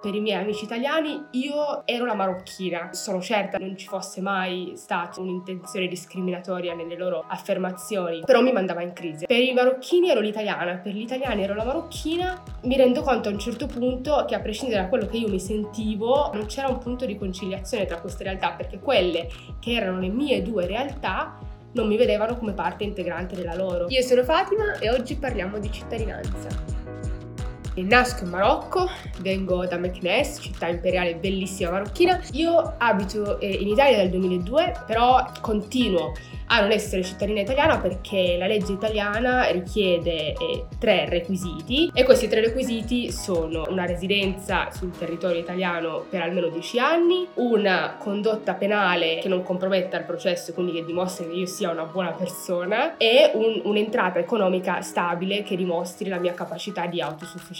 Per i miei amici italiani io ero la marocchina, sono certa non ci fosse mai stata un'intenzione discriminatoria nelle loro affermazioni, però mi mandava in crisi. Per i marocchini ero l'italiana, per gli italiani ero la marocchina, mi rendo conto a un certo punto che a prescindere da quello che io mi sentivo non c'era un punto di conciliazione tra queste realtà perché quelle che erano le mie due realtà non mi vedevano come parte integrante della loro. Io sono Fatima e oggi parliamo di cittadinanza. Nasco in Marocco, vengo da Meknes, città imperiale bellissima marocchina. Io abito eh, in Italia dal 2002, però continuo a non essere cittadina italiana perché la legge italiana richiede eh, tre requisiti e questi tre requisiti sono una residenza sul territorio italiano per almeno 10 anni, una condotta penale che non comprometta il processo, quindi che dimostri che io sia una buona persona e un- un'entrata economica stabile che dimostri la mia capacità di autosufficienza.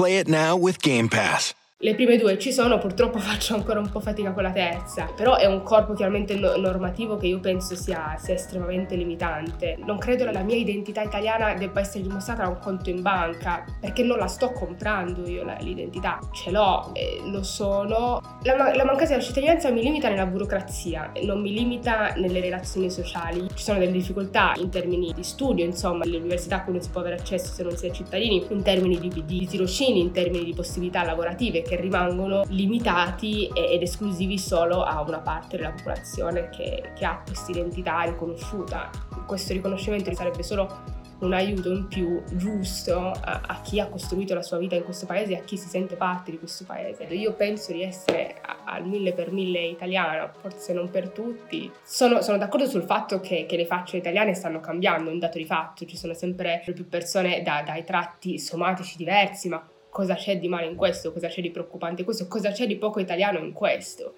Play it now with Game Pass. Le prime due ci sono, purtroppo faccio ancora un po' fatica con la terza, però è un corpo chiaramente no- normativo che io penso sia, sia estremamente limitante. Non credo che la mia identità italiana debba essere dimostrata da un conto in banca, perché non la sto comprando io la- l'identità, ce l'ho, eh, lo sono. La, la mancanza della cittadinanza mi limita nella burocrazia, non mi limita nelle relazioni sociali. Ci sono delle difficoltà in termini di studio, insomma, alle università a cui non si può avere accesso se non si è cittadini, in termini di, di tirocini, in termini di possibilità lavorative che rimangono limitati ed esclusivi solo a una parte della popolazione che, che ha questa identità riconosciuta. Questo riconoscimento sarebbe solo un aiuto in più giusto a, a chi ha costruito la sua vita in questo paese e a chi si sente parte di questo paese. Io penso di essere al mille per mille italiana, forse non per tutti. Sono, sono d'accordo sul fatto che, che le facce italiane stanno cambiando, è un dato di fatto, ci sono sempre più persone da- dai tratti somatici diversi, ma cosa c'è di male in questo, cosa c'è di preoccupante in questo, cosa c'è di poco italiano in questo.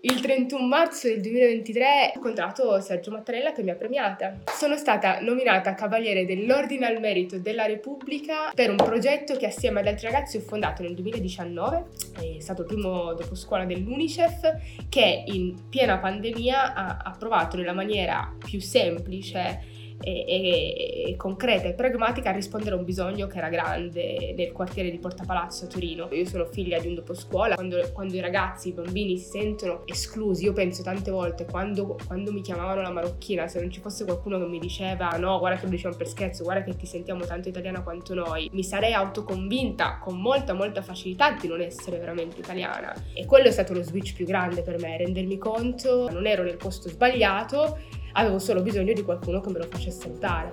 Il 31 marzo del 2023 ho incontrato Sergio Mattarella che mi ha premiata. Sono stata nominata Cavaliere dell'Ordine al Merito della Repubblica per un progetto che assieme ad altri ragazzi ho fondato nel 2019. È stato il primo dopo scuola dell'UNICEF che in piena pandemia ha, ha provato nella maniera più semplice e, e- e concreta e pragmatica a rispondere a un bisogno che era grande nel quartiere di Porta Palazzo a Torino. Io sono figlia di un doposcuola, quando, quando i ragazzi, i bambini si sentono esclusi, io penso tante volte quando, quando mi chiamavano la marocchina, se non ci fosse qualcuno che mi diceva no, guarda che lo diciamo per scherzo, guarda che ti sentiamo tanto italiana quanto noi, mi sarei autoconvinta con molta molta facilità di non essere veramente italiana. E quello è stato lo switch più grande per me, rendermi conto non ero nel posto sbagliato, avevo solo bisogno di qualcuno che me lo facesse notare.